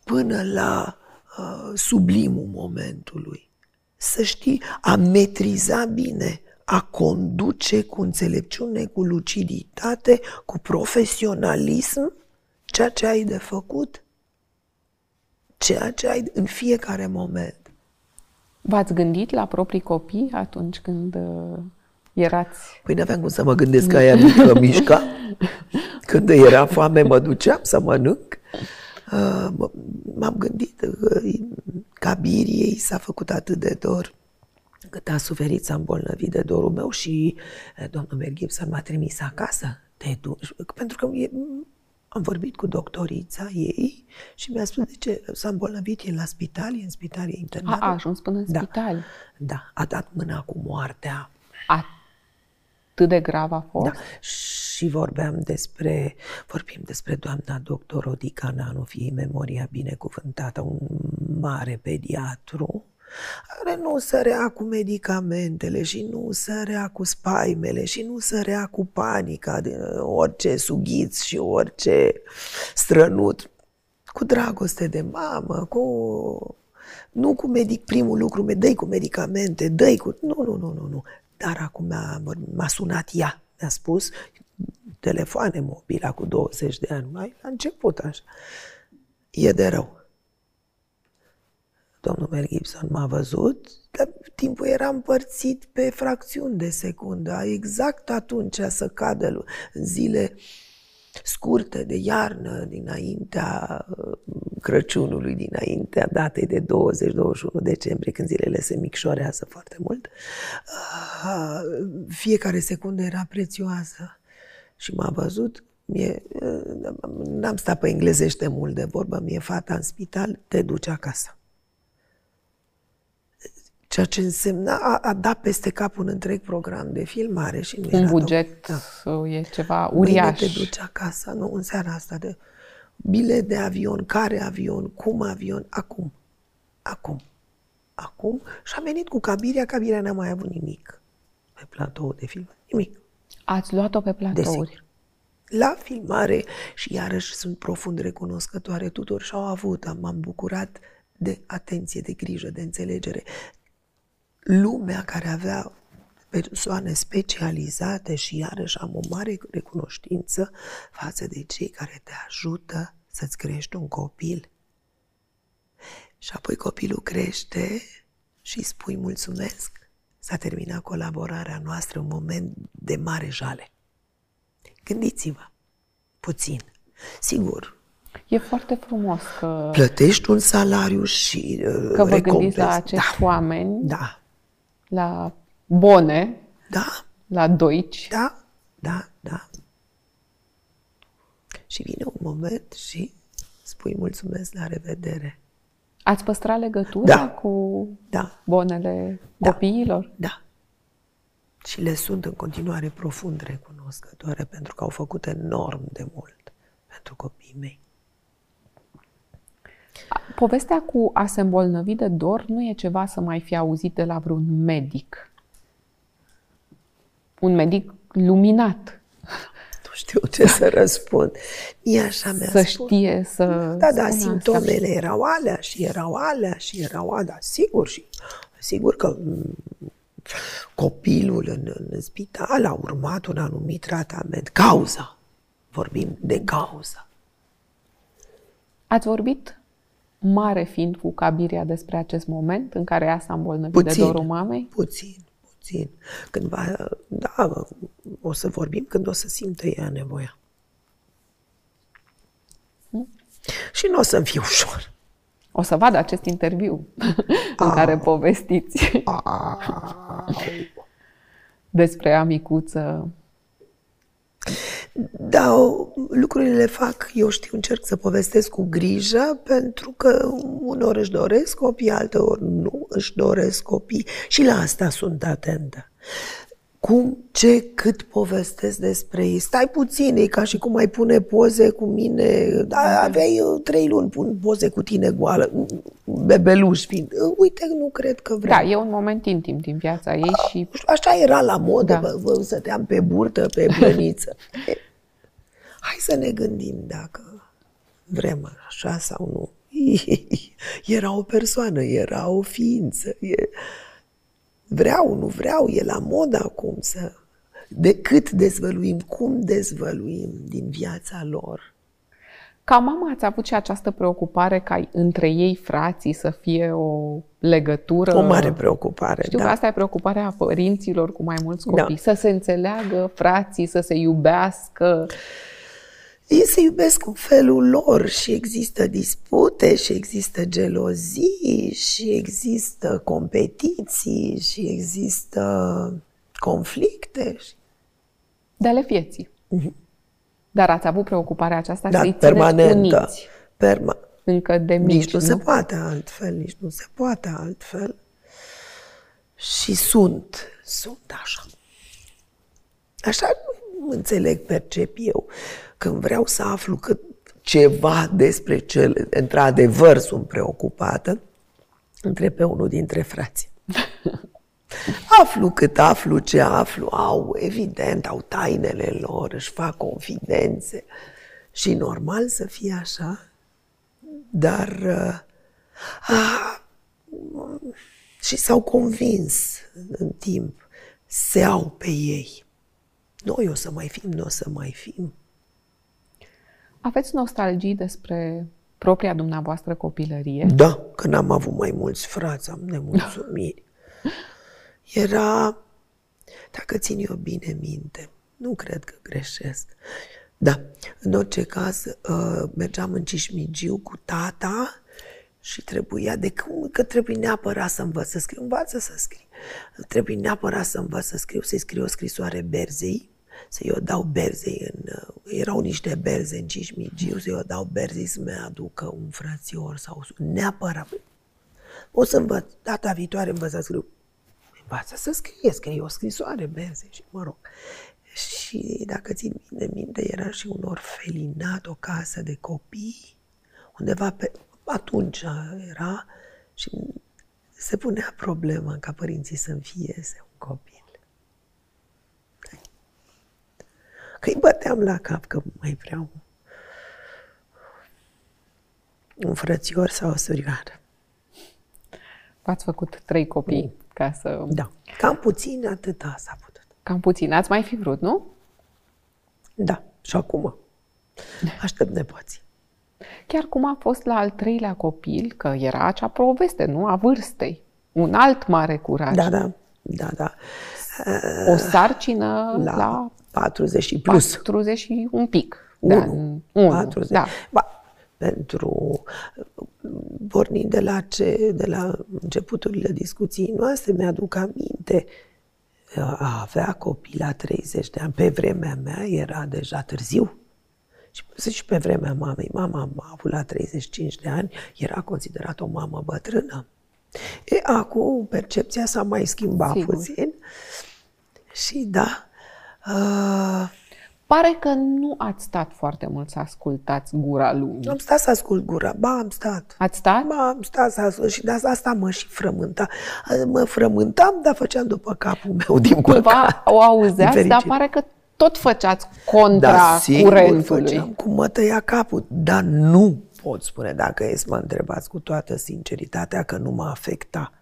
până la Uh, sublimul momentului. Să știi, a metriza bine, a conduce cu înțelepciune, cu luciditate, cu profesionalism ceea ce ai de făcut, ceea ce ai în fiecare moment. V-ați gândit la proprii copii atunci când uh, erați... Păi n-aveam cum să mă gândesc că aia mică mișca. *laughs* Când era foame mă duceam să mănânc. Uh, m-am gândit că Cabiriei s-a făcut atât de dor cât a suferit, s-a îmbolnăvit de dorul meu și uh, domnul Mel Gibson m-a trimis acasă. Te duci, pentru că e, am vorbit cu doctorița ei și mi-a spus de ce s-a îmbolnăvit, e la spital, e în spital, e internat. A, a ajuns până în da. spital. Da, a dat mâna cu moartea. Atât de grav a fost? Da și vorbeam despre, vorbim despre doamna doctor Odica Nanu, fie memoria binecuvântată, un mare pediatru, care nu sărea cu medicamentele și nu sărea cu spaimele și nu sărea cu panica de orice sughiț și orice strănut. Cu dragoste de mamă, cu... Nu cu medic, primul lucru, dă cu medicamente, dă cu... Nu, nu, nu, nu, nu. Dar acum m-a, m-a sunat ea, mi-a spus, telefoane mobila cu 20 de ani, mai la început așa. E de rău. Domnul Mel Gibson m-a văzut, dar timpul era împărțit pe fracțiuni de secundă, exact atunci să cadă în zile scurte de iarnă, dinaintea uh, Crăciunului, dinaintea datei de 20-21 decembrie, când zilele se micșorează foarte mult, uh, fiecare secundă era prețioasă și m-a văzut, mie, n-am stat pe englezește mult de vorbă, mie fata în spital, te duci acasă. Ceea ce însemna a, a dat peste cap un întreg program de filmare și nu Un era buget da. e ceva uriaș. Mâine te duci acasă, nu, în seara asta de bilet de avion, care avion, cum avion, acum. Acum. Acum. Și am venit cu Cabiria, Cabiria n-a mai avut nimic pe platou de film. Nimic. Ați luat-o pe platouri? Desigur. La filmare și iarăși sunt profund recunoscătoare tuturor și au avut, m-am bucurat de atenție, de grijă, de înțelegere. Lumea care avea persoane specializate și iarăși am o mare recunoștință față de cei care te ajută să-ți crești un copil. Și apoi copilul crește și spui mulțumesc s-a terminat colaborarea noastră un moment de mare jale. Gândiți-vă, puțin. Sigur, E foarte frumos că... Plătești un salariu și uh, Că vă gândiți la acești da. oameni. Da. La bone. Da. La doici. Da, da, da. Și vine un moment și spui mulțumesc, la revedere. Ați păstrat legătura Da. cu Da, bonele Da. copiilor? da. Și le sunt în continuare profund recunoscătoare pentru că au făcut enorm de mult pentru copiii mei. Povestea cu a se îmbolnăvi de dor nu e ceva să mai fi auzit de la vreun medic. Un medic luminat, Nu știu ce să răspund. Mie așa mi-a să spus. știe să Da, da, spună simptomele erau alea și erau alea și erau alea, sigur și sigur că mm, copilul în, în spital a urmat un anumit tratament. Cauza. Vorbim de cauză. Ați vorbit mare fiind cu Cabiria despre acest moment în care ea s-a îmbolnăvit de Puțin. dorul mamei? Puțin, puțin. Când va, da, o să vorbim când o să simtă ea nevoia. Și nu o să-mi fie ușor. O să vadă acest interviu *laughs* în care povestiți despre amicuță. Da, o- lucrurile le fac, eu știu, încerc să povestesc cu grijă, pentru că unor își doresc copii, alteori nu își doresc copii și la asta sunt atentă. Cum, ce, cât povestesc despre ei. Stai puțin, e ca și cum ai pune poze cu mine. Da, aveai uh, trei luni, pun poze cu tine goală, bebeluș fiind. Uh, Uite, nu cred că vreau. Da, e un moment intim din viața ei și Nu știu, Așa era la modă, Da. da. vă, vă stăteam pe burtă, pe *laughs* blăniță. E, Hai să ne gândim dacă vrem așa sau nu. *laughs* Era o persoană, era o ființă. E... Vreau, nu vreau, e la modă acum să... De cât dezvăluim, cum dezvăluim din viața lor. ca mama ați avut și această preocupare ca între ei frații să fie o legătură. O mare preocupare, Știu că da. asta e preocuparea părinților cu mai mulți Da. copii. Să se înțeleagă frații, să se iubească. Ei se iubesc în felul lor și există dispute și există gelozii și există competiții și există conflicte. și- de ale vieții. Dar ați avut preocuparea aceasta Da, să-i țineți permanentă. uniți Perma- încă de mici, nici nu, se poate altfel, nici nu se poate altfel. Și sunt, sunt așa. Așa înțeleg, percep eu. Când vreau să aflu că ceva despre cele, într-adevăr sunt preocupată, întreb pe unul dintre frați. *laughs* Aflu cât aflu, ce aflu, au, evident, au tainele lor, își fac confidențe. Și normal să fie așa, dar uh, a, și s-au convins în timp, se au pe ei. Noi o să mai fim, nu o să mai fim. Aveți nostalgii despre propria dumneavoastră copilărie? Da, că n-am avut mai mulți frați, am nemulțumiri. Era, dacă țin eu bine minte, nu cred că greșesc. Da, în orice caz, uh, mergeam în Cismigiu cu tata și trebuia, de cum că trebuie neapărat să învăț să scriu, învață să scriu. Trebuie neapărat să învăț să scriu, să-i scriu o scrisoare berzei, să-i o dau berzei în... uh, Erau niște berze în Cismigiu, să-i o dau berzei să-mi aducă un frățior sau... Neapărat. O să învăț, data viitoare învăț să scriu. Învață să scrie, scrie o scrisoare, berze și mă rog. Și dacă țin bine minte, era și un orfelinat, o casă de copii, undeva pe... Atunci era și se punea problema ca părinții să înfieze un copil. Că îi băteam la cap că mai vreau un frățior sau o surioară. V-ați făcut trei copii ca să... Da. Cam puțin atâta s-a putut. Cam puțin. Ați mai fi vrut, nu? Da, și acum. Aștept nepoții. Chiar cum a fost la al treilea copil, că era acea poveste, nu? A vârstei. Un alt mare curaj. Da, da, da, da. O sarcină la, La, la 40 și plus. 40 și un pic. Unu. Da, unu. 40. Da. Ba, pentru pornind de la ce, de la începuturile discuției noastre, mi-aduc aminte a avea copii la 30 de ani. Pe vremea mea era deja târziu. Și, și pe vremea mamei, mama a avut la 35 de ani, era considerată o mamă bătrână. E, acum percepția s-a mai schimbat Sigur. puțin și da, uh, Pare că nu ați stat foarte mult să ascultați gura lui. Am stat să ascult gura, ba, am stat. Ați stat? Ba, am stat să ascult și de asta mă și frământa. Mă frământam, dar făceam după capul meu, din Cumva o auzeați, dar pare că tot făceați contra da, sigur, curentului. făceam cum mă tăia capul, dar nu pot spune, dacă e să mă întrebați cu toată sinceritatea, că nu m-a afectat.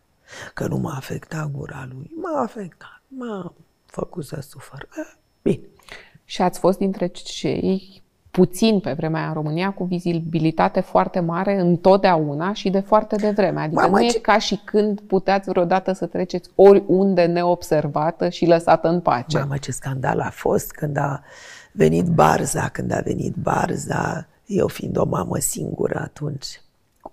Că nu m-a afectat gura lui. M-a afectat. M-a făcut să sufăr. Eh, bine și ați fost dintre cei puțin pe vremea aia în România cu vizibilitate foarte mare întotdeauna și de foarte devreme. Adică Mama, nu e ce... ca și când puteați vreodată să treceți oriunde neobservată și lăsată în pace. Mamă, ce scandal a fost când a venit Barza, când a venit Barza, eu fiind o mamă singură atunci.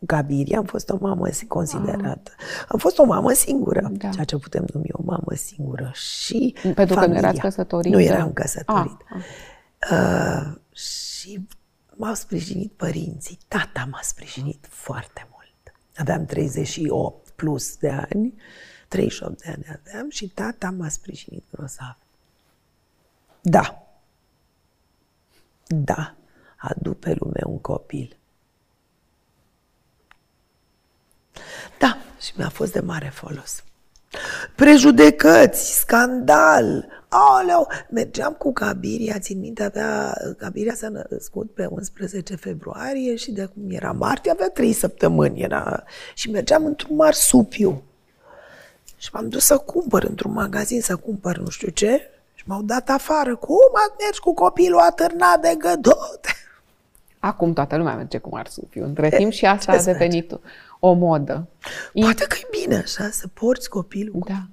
Cu Gabiria am fost o mamă considerată. Ah. Am fost o mamă singură, da. ceea ce putem numi o mamă singură. Și Pentru familia. că nu erați căsătorită? Nu eram căsătorită. Ah. Uh, și m-au sprijinit părinții. Tata m-a sprijinit foarte mult. Aveam 38 plus de ani, 38 de ani aveam și tata m-a sprijinit grozav. Da. Da. Adu pe lume un copil. Da, și mi-a fost de mare folos. Prejudecăți, scandal, Aoleu, mergeam cu Cabiria, țin minte, avea, Cabiria s-a născut pe 11 februarie și de cum era martie, avea trei săptămâni, era, și mergeam într-un marsupiu. Și m-am dus să cumpăr într-un magazin, să cumpăr nu știu ce, și m-au dat afară. Cum ați mers cu copilul atârnat de gădot? Acum toată lumea merge cu marsupiu. Între timp și asta a devenit o modă. Poate că e bine așa, să porți copilul. Da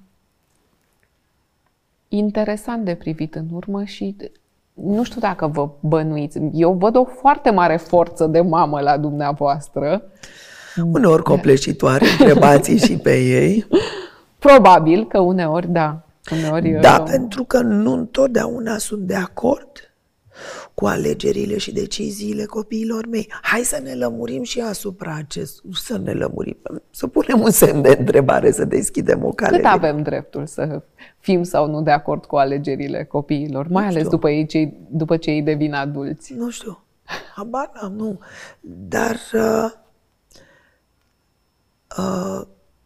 interesant de privit în urmă și nu știu dacă vă bănuiți. Eu văd o foarte mare forță de mamă la dumneavoastră. Uneori copleșitoare, întrebați și pe ei. *laughs* Probabil că uneori, da. Uneori, da, eu... pentru că nu întotdeauna sunt de acord cu alegerile și deciziile copiilor mei. Hai să ne lămurim și asupra acest, să ne lămurim, să punem un semn de întrebare, să deschidem o cale. Cât avem dreptul să fim sau nu de acord cu alegerile copiilor, mai nu ales după, ei, cei, după ce ei devin adulți? Nu știu. Habar n-am, nu. Dar uh, uh,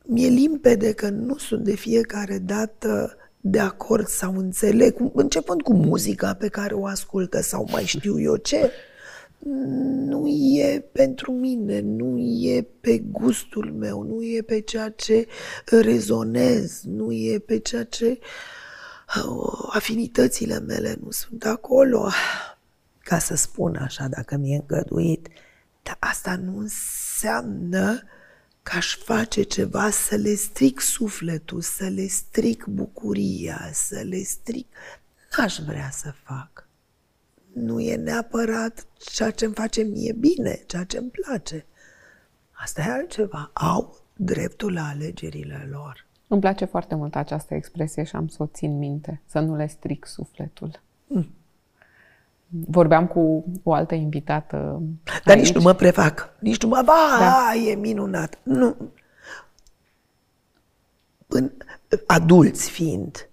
mi-e limpede că nu sunt de fiecare dată de acord sau înțeleg, începând cu muzica pe care o ascultă sau mai știu eu ce, nu e pentru mine, nu e pe gustul meu, nu e pe ceea ce rezonez, nu e pe ceea ce uh, afinitățile mele nu sunt acolo. Ca să spun așa, dacă mi-e îngăduit, dar asta nu înseamnă că aș face ceva să le stric sufletul, să le stric bucuria, să le stric... N-aș vrea să fac. Nu e neapărat ceea ce îmi face mie bine, ceea ce îmi place. Asta e altceva. Au dreptul la alegerile lor. Îmi place foarte mult această expresie și am să o țin minte, să nu le stric sufletul. Mm. Vorbeam cu o altă invitată Dar aici. nici nu mă prefac. Nici nu mă... Ba, da. e minunat. Nu. În, adulți fiind,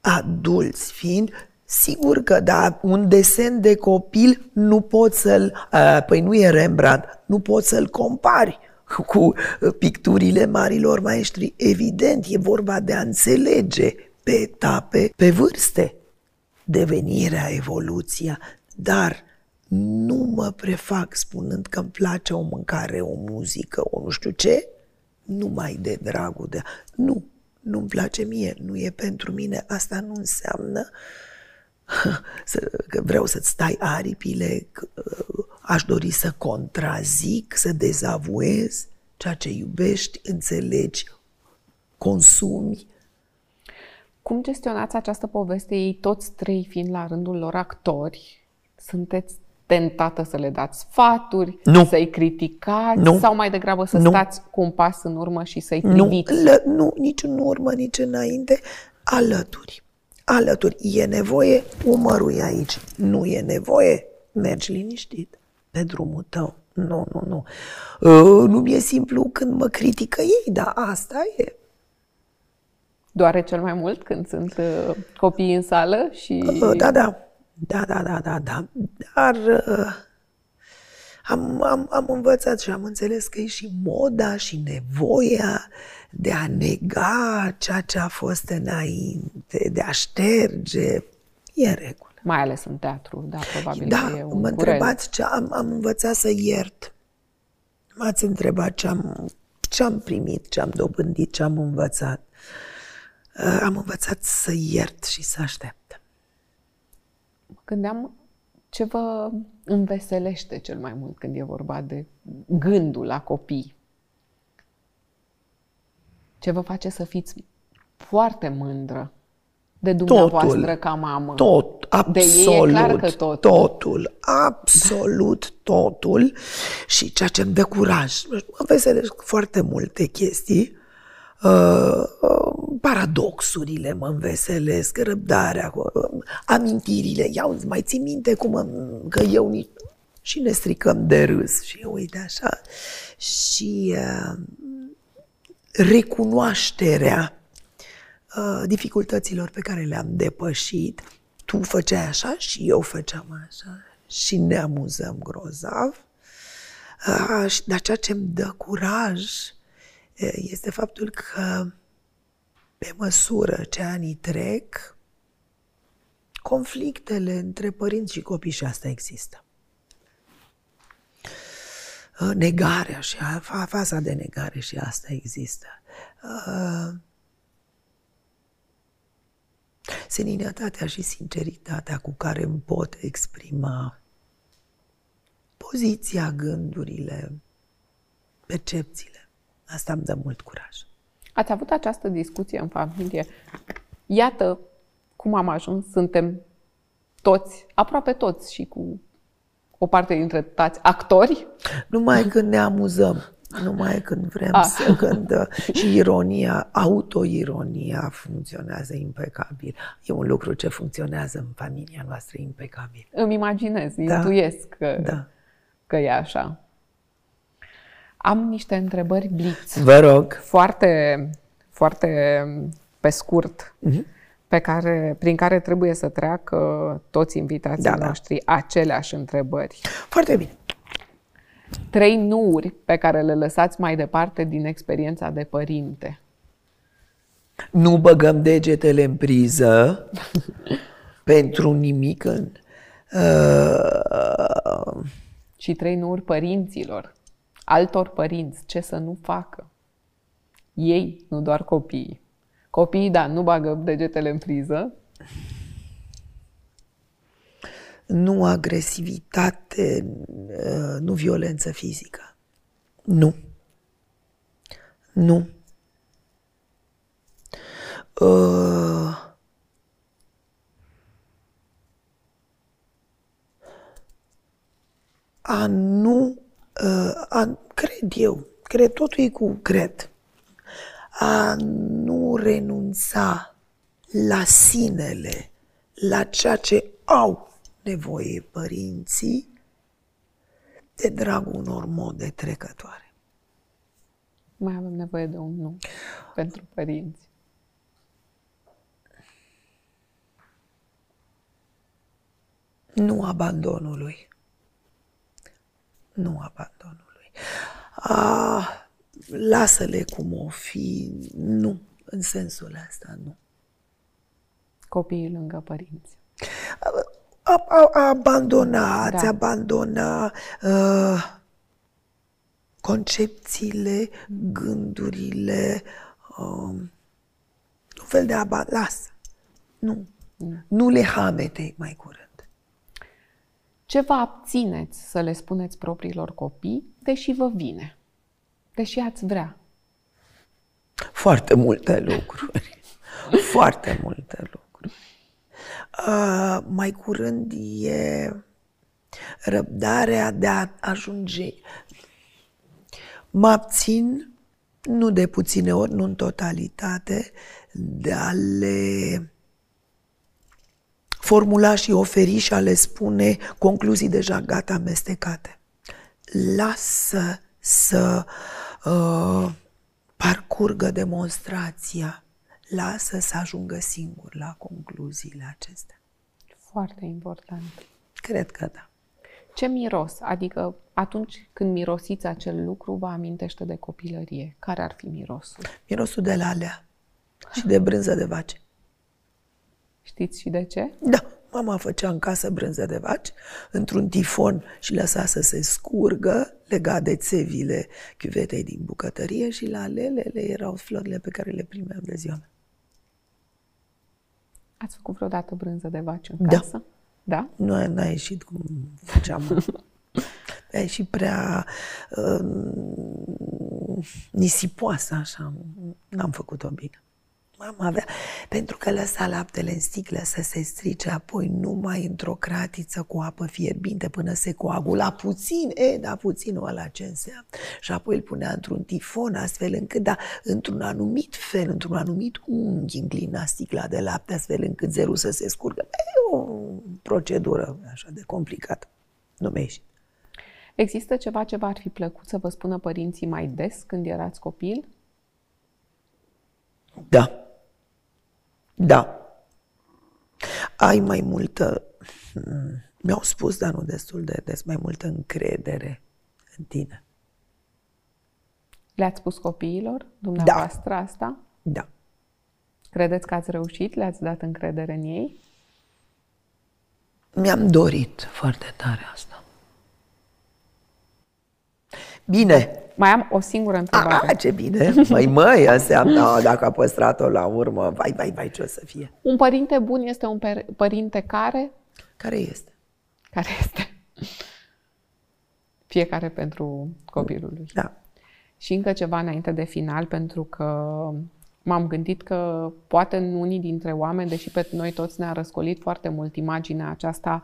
adulți fiind, sigur că da, un desen de copil nu poți să-l... Păi nu e Rembrandt, nu poți să-l compari cu picturile marilor maestri. Evident, e vorba de a înțelege pe etape, pe vârste devenirea, evoluția, dar nu mă prefac spunând că îmi place o mâncare, o muzică, o nu știu ce, numai de dragul de... Nu, nu-mi place mie, nu e pentru mine. Asta nu înseamnă *laughs* că vreau să-ți stai aripile, că aș dori să contrazic, să dezavuez ceea ce iubești, înțelegi, consumi, cum gestionați această poveste? Ei toți trei fiind la rândul lor actori, sunteți tentată să le dați sfaturi, nu. să-i criticați nu. sau mai degrabă să nu. stați cu un pas în urmă și să-i priviți? Nu, L- nu, nici în urmă, nici înainte, alături. Alături. E nevoie, umărul aici. Nu e nevoie, mergi liniștit pe drumul tău. Nu, nu, nu. Uh, nu mi-e simplu când mă critică ei, dar asta e. Doare cel mai mult când sunt uh, copii în sală și... Uh, da, da. Da, da, da, da, da. Dar uh, am, am, am învățat și am înțeles că e și moda și nevoia de a nega ceea ce a fost înainte, de a șterge. E în regulă. Mai ales în teatru, da, probabil Da, că e un mă curent. întrebați ce am, am învățat să iert. M-ați întrebat ce am, ce am primit, ce am dobândit, ce am învățat. Uh, Am învățat să iert și să aștept. Mă gândeam ce vă înveselește cel mai mult când e vorba de gândul la copii. Ce vă face să fiți foarte mândră de dumneavoastră Totul. ca mamă. Tot, absolut. De ei e clar că totul. Totul, absolut totul. Și ceea ce îmi dă curaj. Mă veselesc foarte multe chestii. Uh, uh, paradoxurile mă înveselesc, răbdarea, uh, amintirile. Ia, îți mai ții minte cum am, că eu nici... Și ne stricăm de râs. Și uite așa. Și uh, recunoașterea uh, dificultăților pe care le-am depășit. Tu făceai așa și eu făceam așa și ne amuzăm grozav. Uh, și- dar ceea ce îmi dă curaj uh, este faptul că pe măsură ce anii trec, conflictele între părinți și copii și asta există. Uh, Negarea și a- fa- faza de negare și asta există. Uh, seninătatea și sinceritatea cu care îmi pot exprima poziția, gândurile, percepțiile. Asta îmi dă mult curaj. Ați avut această discuție în familie? Iată cum am ajuns, suntem toți, aproape toți și cu o parte dintre tați actori. Numai când ne amuzăm, numai când vrem Ah. să când uh, și ironia, autoironia funcționează impecabil. E un lucru ce funcționează în familia noastră impecabil. Îmi imaginez, Da. intuiesc că, Da. că e așa. Am niște întrebări blitz. Vă rog. foarte, foarte pe scurt, Mhm. pe care, prin care trebuie să treacă toți invitații Da, da. noștri aceleași întrebări. Foarte bine. Trei nuuri pe care le lăsați mai departe din experiența de părinte. Nu băgăm degetele în priză *laughs* pentru nimic în... Uh, Și trei nuuri părinților, altor părinți, ce să nu facă. Ei, nu doar copiii. Copiii, da, nu bagă degetele în priză, nu agresivitate, uh, nu violență fizică. Nu. Nu. Uh, a nu, uh, a, cred eu, cred, totul e cu cred, a nu renunța la sinele, la ceea ce au nevoie părinții de dragul unor mode trecătoare. mai avem nevoie de un nu pentru părinți. Nu abandonului. Nu abandonului. A, lasă-le cum o fi. Nu. În sensul ăsta, nu. Copiii lângă părinți. A, a, a abandona, ați Da. abandona uh, concepțiile, gândurile, uh, un fel de aba, lasă. Nu. Nu le hamete mai curând. Ce vă abțineți să le spuneți propriilor copii, deși vă vine, deși ați vrea? Foarte multe lucruri. *laughs* Foarte multe lucruri. Uh, mai curând e răbdarea de a ajunge. Mă abțin, nu de puține ori, nu în formula și oferi și a le spune concluzii deja gata amestecate. Lasă să uh, parcurgă demonstrația, lasă să ajungă singur la concluziile acestea. Foarte important. Cred că da. Ce miros? Adică atunci când mirosiți acel lucru, vă amintește de copilărie. Care ar fi mirosul? Mirosul de lalea și de brânză de vaci. Știți și de ce? Da, mama făcea în casă brânză de vaci într-un tifon și lăsa să se scurgă, lega de țevile chiuvetei din bucătărie și la lelele erau florile pe care le primeam de ziua mea. Ați făcut vreodată brânză de vaci în Da. casă? Da? Nu n-a ieșit cum făceam. *laughs* A ieșit prea uh, nisipoasă așa. N-am făcut-o bine. Mama avea, pentru că lăsa laptele în sticlă să se strice, apoi numai într-o cratiță cu apă fierbinte până se coagula puțin, e, da, puținul ăla ce înseamnă. Și apoi îl punea într-un tifon, astfel încât, da, într-un anumit fel, într-un anumit unghi înclina sticla de lapte, astfel încât zerul să se scurgă. E o procedură așa de complicată. Nu mi-a ieșit. Există ceva ce v-ar fi plăcut să vă spună părinții mai des când erați copil? Da. Da. Ai mai multă, mm, mi-au spus, dar nu destul de des, mai multă încredere în tine. Le-ați spus copiilor, dumneavoastră, asta? Da. Credeți că ați reușit? Le-ați dat încredere în ei? Mi-am dorit foarte tare asta. Bine. Mai am o singură întrebare. A, ce bine. Mai măi, înseamnă, a, dacă a păstrat-o la urmă, vai, vai, vai, ce o să fie. Un părinte bun este un per- părinte care? Care este? Care este? Fiecare pentru copilul lui. Da. Și încă ceva înainte de final, pentru că m-am gândit că poate în unii dintre oameni, deși pe noi toți ne-a răscolit foarte mult imaginea aceasta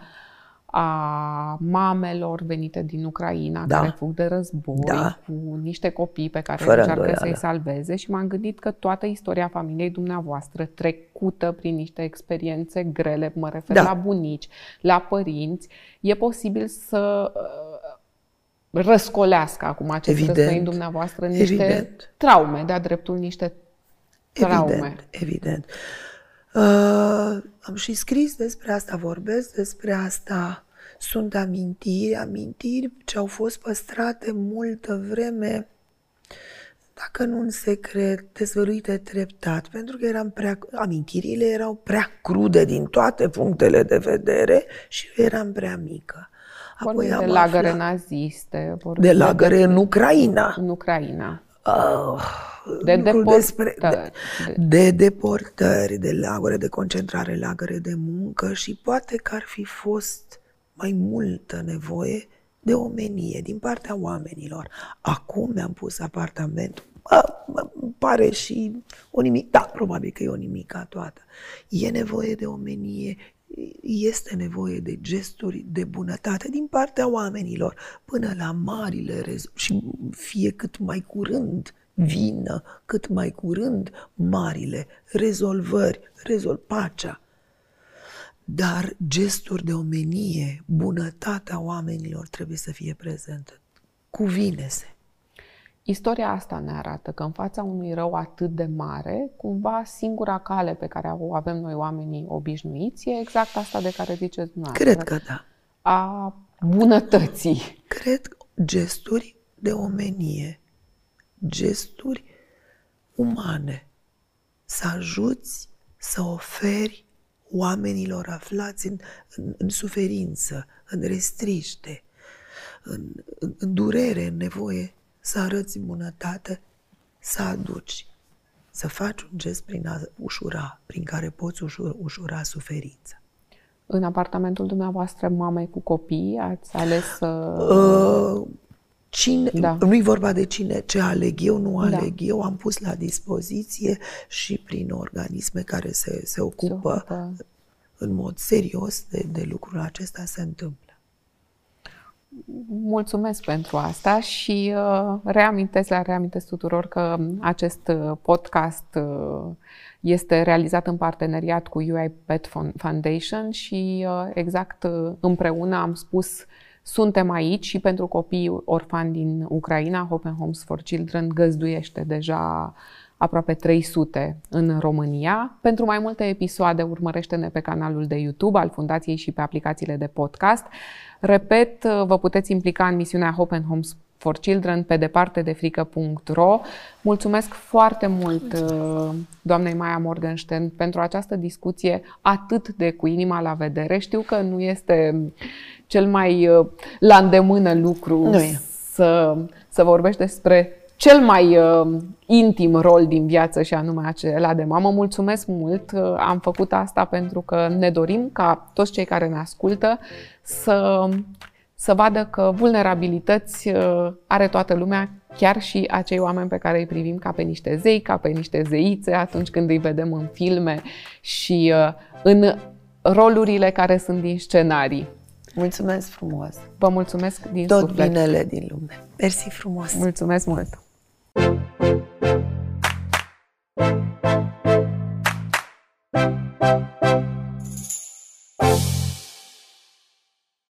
a mamelor venite din Ucraina, Da. care fug de război, Da. cu niște copii pe care Fără încearcă îndoială. să-i salveze și m-am gândit că toată istoria familiei dumneavoastră, trecută prin niște experiențe grele, mă refer Da. la bunici, la părinți, e posibil să uh, răscolească acum acest Evident. război în dumneavoastră niște Evident. traume, de-a dreptul niște traume. Evident, evident. Uh, am și scris despre asta, vorbesc despre asta. Sunt amintiri, amintiri ce au fost păstrate multă vreme, dacă nu în secret, dezvăluite treptat, pentru că eram prea, amintirile erau prea crude din toate punctele de vedere și eu eram prea mică. Vorbim de am lagăre aflat- naziste, vorbim de lagăre în Ucraina. în Ucraina. Oh, De lucruri deportări. despre, de, de deportări, de lagăre de concentrare, lagăre de muncă și poate că ar fi fost mai multă nevoie de omenie din partea oamenilor. Acum mi-am pus apartamentul. Bă, mă, îmi pare și o nimic. Da, probabil că e o nimica toată. E nevoie de omenie, este nevoie de gesturi de bunătate din partea oamenilor până la marile rezo- și fie cât mai curând vină, cât mai curând marile rezolvări, rezolv pacea. Dar gesturi de omenie, bunătatea oamenilor trebuie să fie prezentă. Cuvine-se. Istoria asta ne arată că în fața unui rău atât de mare, cumva singura cale pe care o avem noi oamenii obișnuiți e exact asta de care ziceți dumneavoastră. Cred că da. A bunătății. Cred gesturi de omenie, gesturi umane, să ajuți să oferi oamenilor aflați în, în, în suferință, în restriște, în, în, în durere, în nevoie, să arăți bunătate, să aduci, să faci un gest prin a ușura, prin care poți ușura, ușura suferința. În apartamentul dumneavoastră, mame cu copii, ați ales să... Uh, Cine, Da. da. Nu-i vorba de cine, ce aleg eu, nu Da. aleg eu, am pus la dispoziție și prin organisme care se, se ocupă ocupă. în mod serios de, de lucrul acesta se întâmplă. mulțumesc pentru asta și uh, reamintesc, la reamintesc tuturor că acest uh, podcast uh, este realizat în parteneriat cu UI Pet Foundation și uh, exact uh, împreună am spus suntem aici și pentru copii orfani din Ucraina, Hope and Homes for Children găzduiește deja aproape 300 în România. Pentru mai multe episoade urmărește-ne pe canalul de YouTube al Fundației și pe aplicațiile de podcast. Repet, vă puteți implica în misiunea Hope and Homes for Children pe departe de frică.ro. Mulțumesc foarte mult uh, doamnei Maia Morgenstern pentru această discuție atât de cu inima la vedere. Știu că nu este cel mai uh, la îndemână lucru nu e. să, să vorbești despre cel mai uh, intim rol din viață și anume acela de mamă. Mulțumesc mult! Uh, am făcut asta pentru că ne dorim ca toți cei care ne ascultă să, să vadă că vulnerabilități uh, are toată lumea, chiar și acei oameni pe care îi privim ca pe niște zei, ca pe niște zeițe atunci când îi vedem în filme și uh, în rolurile care sunt din scenarii. Mulțumesc frumos! Vă mulțumesc din Tot suflet! binele din lume! Mersi frumos! Mulțumesc mult!